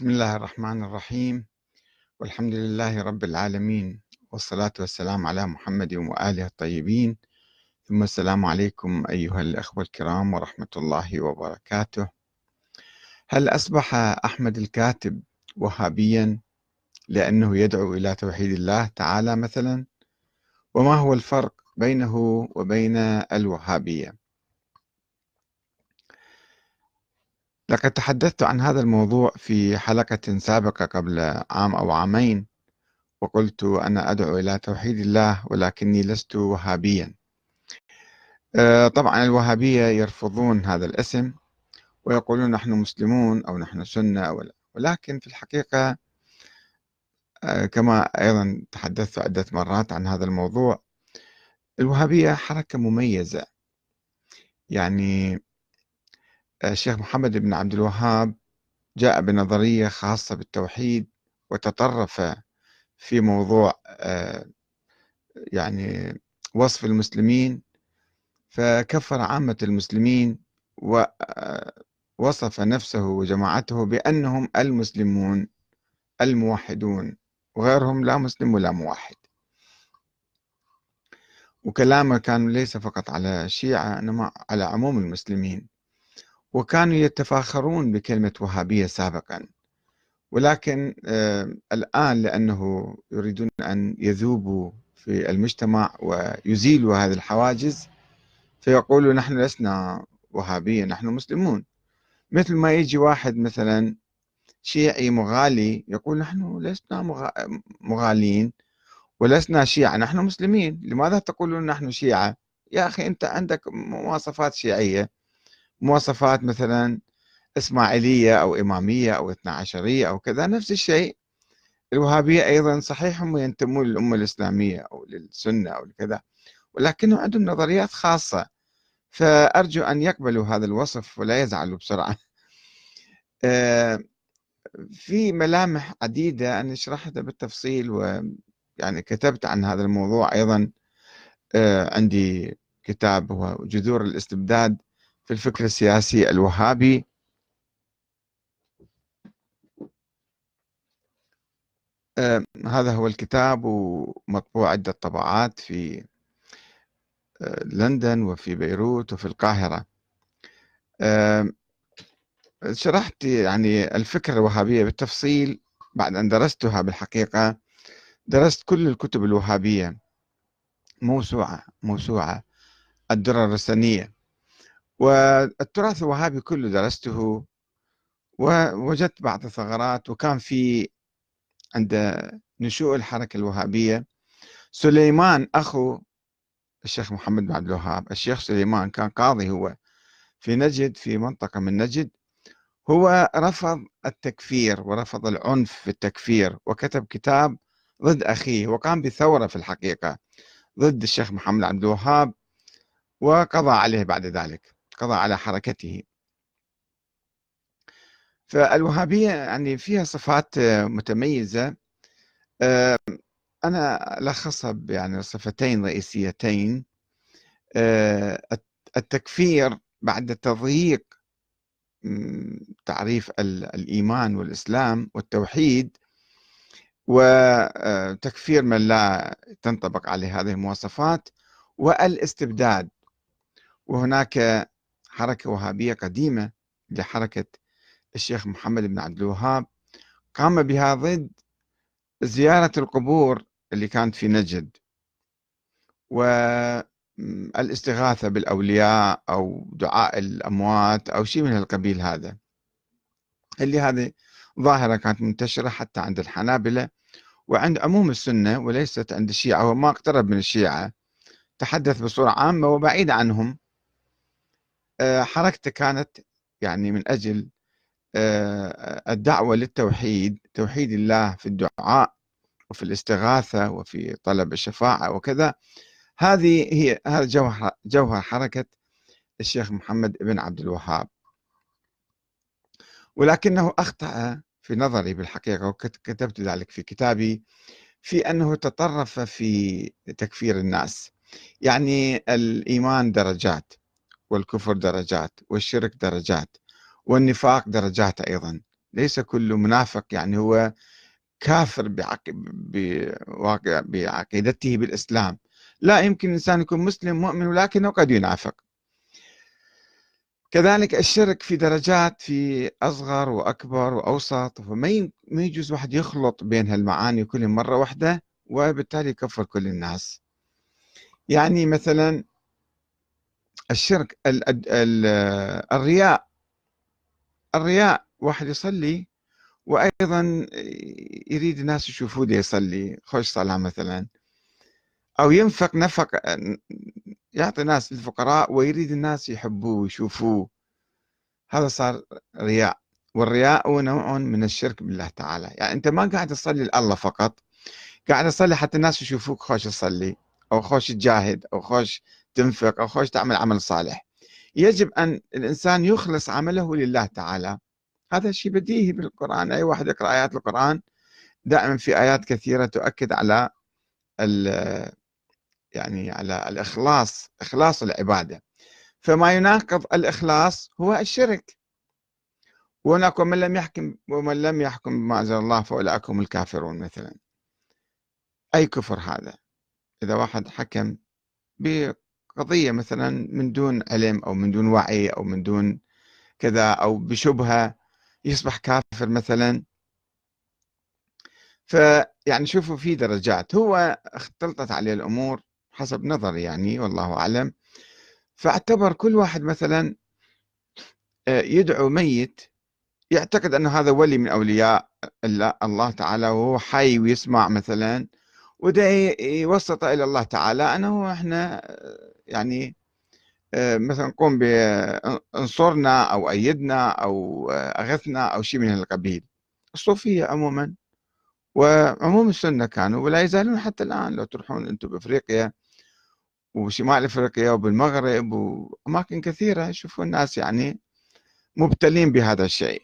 بسم الله الرحمن الرحيم. والحمد لله رب العالمين. والصلاة والسلام على محمد وآله الطيبين. ثم السلام عليكم أيها الأخوة الكرام ورحمة الله وبركاته. هل أصبح أحمد الكاتب وهابيا لأنه يدعو إلى توحيد الله تعالى مثلا؟ وما هو الفرق بينه وبين الوهابية؟ لقد تحدثت عن هذا الموضوع في حلقة سابقة قبل عام أو عامين وقلت أنا أدعو إلى توحيد الله ولكني لست وهابيا. آه، طبعا الوهابية يرفضون هذا الاسم ويقولون نحن مسلمون أو نحن سنة ولكن في الحقيقة آه، كما أيضا تحدثت عدة مرات عن هذا الموضوع الوهابية حركة مميزة. يعني الشيخ محمد بن عبد الوهاب جاء بنظرية خاصة بالتوحيد وتطرف في موضوع آه، يعني وصف المسلمين فكفر عامة المسلمين ووصف نفسه وجماعته بأنهم المسلمون الموحدون وغيرهم لا مسلم ولا موحد. وكلامه كان ليس فقط على الشيعة إنما على عموم المسلمين. وكانوا يتفاخرون بكلمة وهابية سابقا. ولكن الآن لأنه يريدون أن يذوبوا في المجتمع ويزيلوا هذه الحواجز فيقولوا نحن لسنا وهابية نحن مسلمون. مثل ما يجي واحد مثلا شيعي مغالي يقول نحن لسنا مغالين ولسنا شيعة نحن مسلمين لماذا تقولون نحن شيعة؟ يا أخي أنت عندك مواصفات شيعية. مواصفات مثلا إسماعيلية أو إمامية أو اثنا عشرية أو كذا نفس الشيء. الوهابية أيضا صحيح هم ينتمون للأمة الإسلامية أو للسنة أو كذا ولكنهم عندهم نظريات خاصة. فأرجو أن يقبلوا هذا الوصف ولا يزعلوا بسرعة. آه، في ملامح عديدة أنا شرحتها بالتفصيل ويعني كتبت عن هذا الموضوع أيضا. آه، عندي كتاب هو جذور الاستبداد. في الفكر السياسي الوهابي. آه هذا هو الكتاب ومطبوع عدة طبعات في آه لندن وفي بيروت وفي القاهرة. آه شرحت يعني الفكرة الوهابية بالتفصيل بعد أن درستها بالحقيقة. درست كل الكتب الوهابية موسوعة موسوعة الدرر السنية. والتراث الوهابي كله درسته ووجدت بعض الثغرات وكان في عند نشوء الحركة الوهابية. سليمان أخو الشيخ محمد بن عبد الوهاب الشيخ سليمان كان قاضي هو في نجد في منطقة من نجد. هو رفض التكفير ورفض العنف في التكفير وكتب كتاب ضد أخيه وقام بثورة في الحقيقة ضد الشيخ محمد عبد الوهاب وقضى عليه بعد ذلك. قضى على حركته. فالوهابية يعني فيها صفات متميزة. آه، أنا ألخصها يعني صفتين رئيسيتين. آه، التكفير بعد تضييق تعريف الإيمان والإسلام والتوحيد وتكفير من لا تنطبق عليه هذه المواصفات والإستبداد. وهناك حركة وهابية قديمة لحركة الشيخ محمد بن عبد الوهاب. قام بها ضد زيارة القبور اللي كانت في نجد. والاستغاثة بالأولياء أو دعاء الأموات أو شيء من القبيل هذا. اللي هذه ظاهرة كانت منتشرة حتى عند الحنابلة وعند عموم السنة وليست عند الشيعة وما اقترب من الشيعة. تحدث بصورة عامة وبعيدة عنهم. حركته كانت يعني من أجل آه، الدعوة للتوحيد توحيد الله في الدعاء وفي الاستغاثة وفي طلب الشفاعة وكذا. هذه هي هذا جوهر جوهر حركة الشيخ محمد بن عبد الوهاب. ولكنه أخطأ في نظري بالحقيقة وكتبت ذلك في كتابي في أنه تطرف في تكفير الناس. يعني الإيمان درجات. والكفر درجات والشرك درجات والنفاق درجات أيضا. ليس كل منافق يعني هو كافر بعقيدته بالإسلام. لا يمكن الإنسان يكون مسلم مؤمن ولكنه قد ينافق. كذلك الشرك في درجات في أصغر وأكبر وأوسط فما ما يجوز واحد يخلط بين هالمعاني كلها مرة واحدة وبالتالي يكفر كل الناس. يعني مثلا الشرك ال ال الرياء. الرياء واحد يصلي وأيضا يريد الناس يشوفوه يصلي خوش صلاة مثلا. أو ينفق نفق يعطي ناس للفقراء ويريد الناس يحبوه ويشوفوه. هذا صار رياء. والرياء هو نوع من الشرك بالله تعالى. يعني أنت ما قاعد تصلي لله فقط. قاعد تصلي حتى الناس يشوفوك خوش تصلي أو خوش تجاهد أو خوش تنفق أو خوش تعمل عمل صالح. يجب أن الإنسان يخلص عمله لله تعالى. هذا شيء بديهي بالقرآن. أي واحد يقرأ آيات القرآن دائما في آيات كثيرة تؤكد على يعني على الإخلاص إخلاص العبادة. فما يناقض الإخلاص هو الشرك. وهناك ومن لم يحكم ومن لم يحكم بما أنزل الله فأولئك هم الكافرون مثلا. أي كفر هذا؟ إذا واحد حكم بقضية مثلا من دون علم أو من دون وعي أو من دون كذا أو بشبهة يصبح كافر مثلا. فيعني شوفوا في درجات. هو اختلطت عليه الأمور حسب نظري يعني والله أعلم. فاعتبر كل واحد مثلا آه، يدعو ميت. يعتقد أن هذا ولي من أولياء الله تعالى وهو حي ويسمع مثلا وده يوسط إلى الله تعالى. أنه إحنا آه، يعني آه، مثلا قوم بانصرنا أو أيدنا أو أغثنا أو شيء من القبيل. الصوفية عموما وعموم السنة كانوا ولا يزالون حتى الآن لو تروحون أنتم بأفريقيا وشمال أفريقيا وبالمغرب وأماكن كثيرة يشوفون الناس يعني مبتلين بهذا الشيء.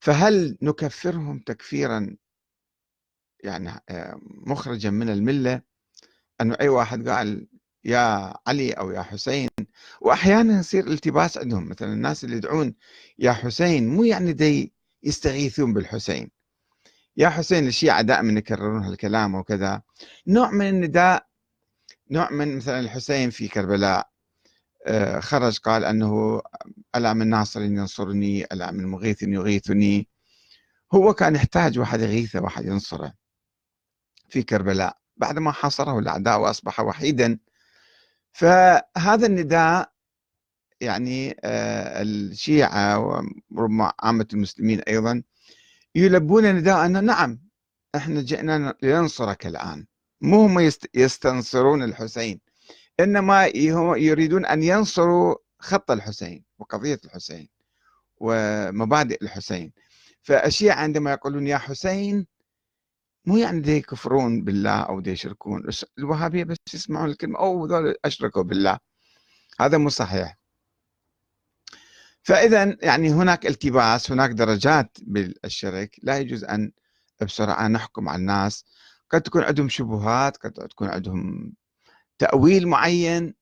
فهل نكفرهم تكفيرا يعني آه، مخرجا من الملة؟ إنه أي واحد قال يا علي أو يا حسين وأحيانا يصير التباس عندهم. مثلا الناس اللي يدعون يا حسين مو يعني دي يستغيثون بالحسين. يا حسين الشيعة دائما يكررون هالكلام وكذا. نوع من النداء نوع من مثلا الحسين في كربلاء آه، خرج قال أنه ألا من ناصر ينصرني ألا من مغيث يغيثني. هو كان يحتاج واحد يغيثه واحد ينصره في كربلاء. بعدما حاصره الأعداء وأصبح وحيدا. فهذا النداء يعني آه، الشيعة وربما عامة المسلمين أيضا يلبون نداء أنه نعم إحنا جئنا لننصرك الآن. مو هم يستنصرون الحسين إنما يريدون أن ينصروا خط الحسين وقضية الحسين ومبادئ الحسين. فالشيعة عندما يقولون يا حسين مو يعني دي يكفرون بالله أو دي يشركون الوهابية بس يسمعون الكلمة أو ذول أشركوا بالله. هذا مو صحيح. فاذا يعني هناك التباس هناك درجات بالشرك. لا يجوز أن بسرعة نحكم على الناس. قد تكون عندهم شبهات قد تكون عندهم تأويل معين.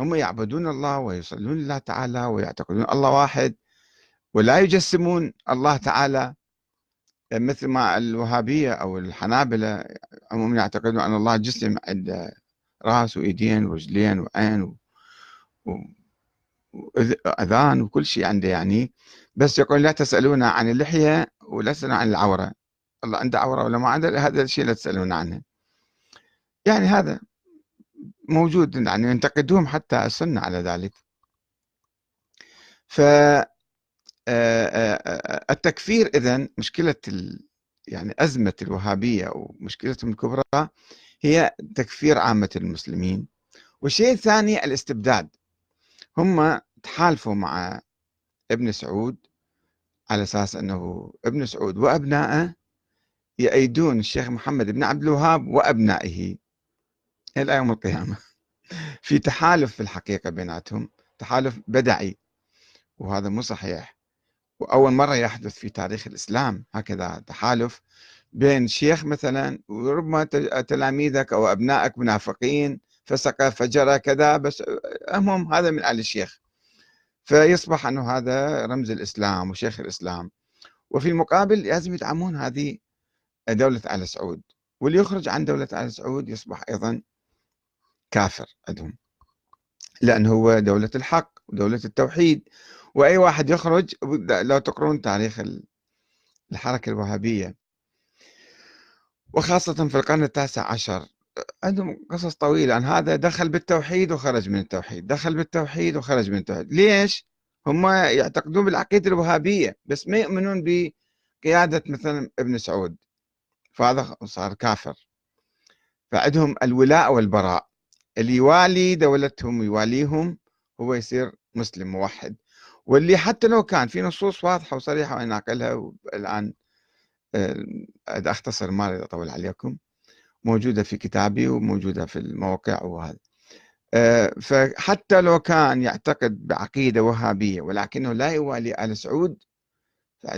هم يعبدون الله ويصلون لله تعالى ويعتقدون الله واحد. ولا يجسمون الله تعالى. مثل ما الوهابية أو الحنابلة عموما يعتقدون أن الله جسم عنده رأس وإيدين ورجلين وعين وأذان وكل شيء عنده يعني. بس يقول لا تسألون عن اللحية ولا تسألون عن العورة. الله عنده عورة ولا ما عنده؟ هذا الشيء لا تسألون عنه. يعني هذا موجود يعني ينتقدهم حتى السنة على ذلك. ف التكفير إذن مشكلة يعني أزمة الوهابية ومشكلتهم الكبرى هي تكفير عامة المسلمين. والشيء الثاني الاستبداد. هم تحالفوا مع ابن سعود على أساس أنه ابن سعود وأبنائه يأيدون الشيخ محمد بن عبد الوهاب وأبنائه إلى يوم القيامة. في تحالف في الحقيقة بيناتهم تحالف بدعي. وهذا مو صحيح. وأول مرة يحدث في تاريخ الإسلام هكذا تحالف بين شيخ مثلا وربما تلاميذك أو أبنائك منافقين فسق فجر كذا بس المهم هذا من آل الشيخ. فيصبح أنه هذا رمز الإسلام وشيخ الإسلام. وفي المقابل لازم يدعمون هذه دولة آل سعود. واللي يخرج عن دولة آل سعود يصبح أيضا كافر عندهم. لأنه هو دولة الحق ودولة التوحيد. وأي واحد يخرج لو تقرون تاريخ الحركة الوهابية. وخاصة في القرن التاسع عشر عندهم قصص طويلة عن هذا دخل بالتوحيد وخرج من التوحيد دخل بالتوحيد وخرج من التوحيد. ليش؟ هم يعتقدون بالعقيدة الوهابية بس ما يؤمنون بقيادة مثلا ابن سعود فهذا صار كافر. فعندهم الولاء والبراء اللي يوالي دولتهم يواليهم هو يصير مسلم موحد. واللي حتى لو كان في نصوص واضحة وصريحة وأنا أقلها الآن آه، أختصر ما أريد أطول عليكم موجودة في كتابي وموجودة في المواقع وهذا. آه، فحتى لو كان يعتقد بعقيدة وهابية ولكنه لا يوالي آل سعود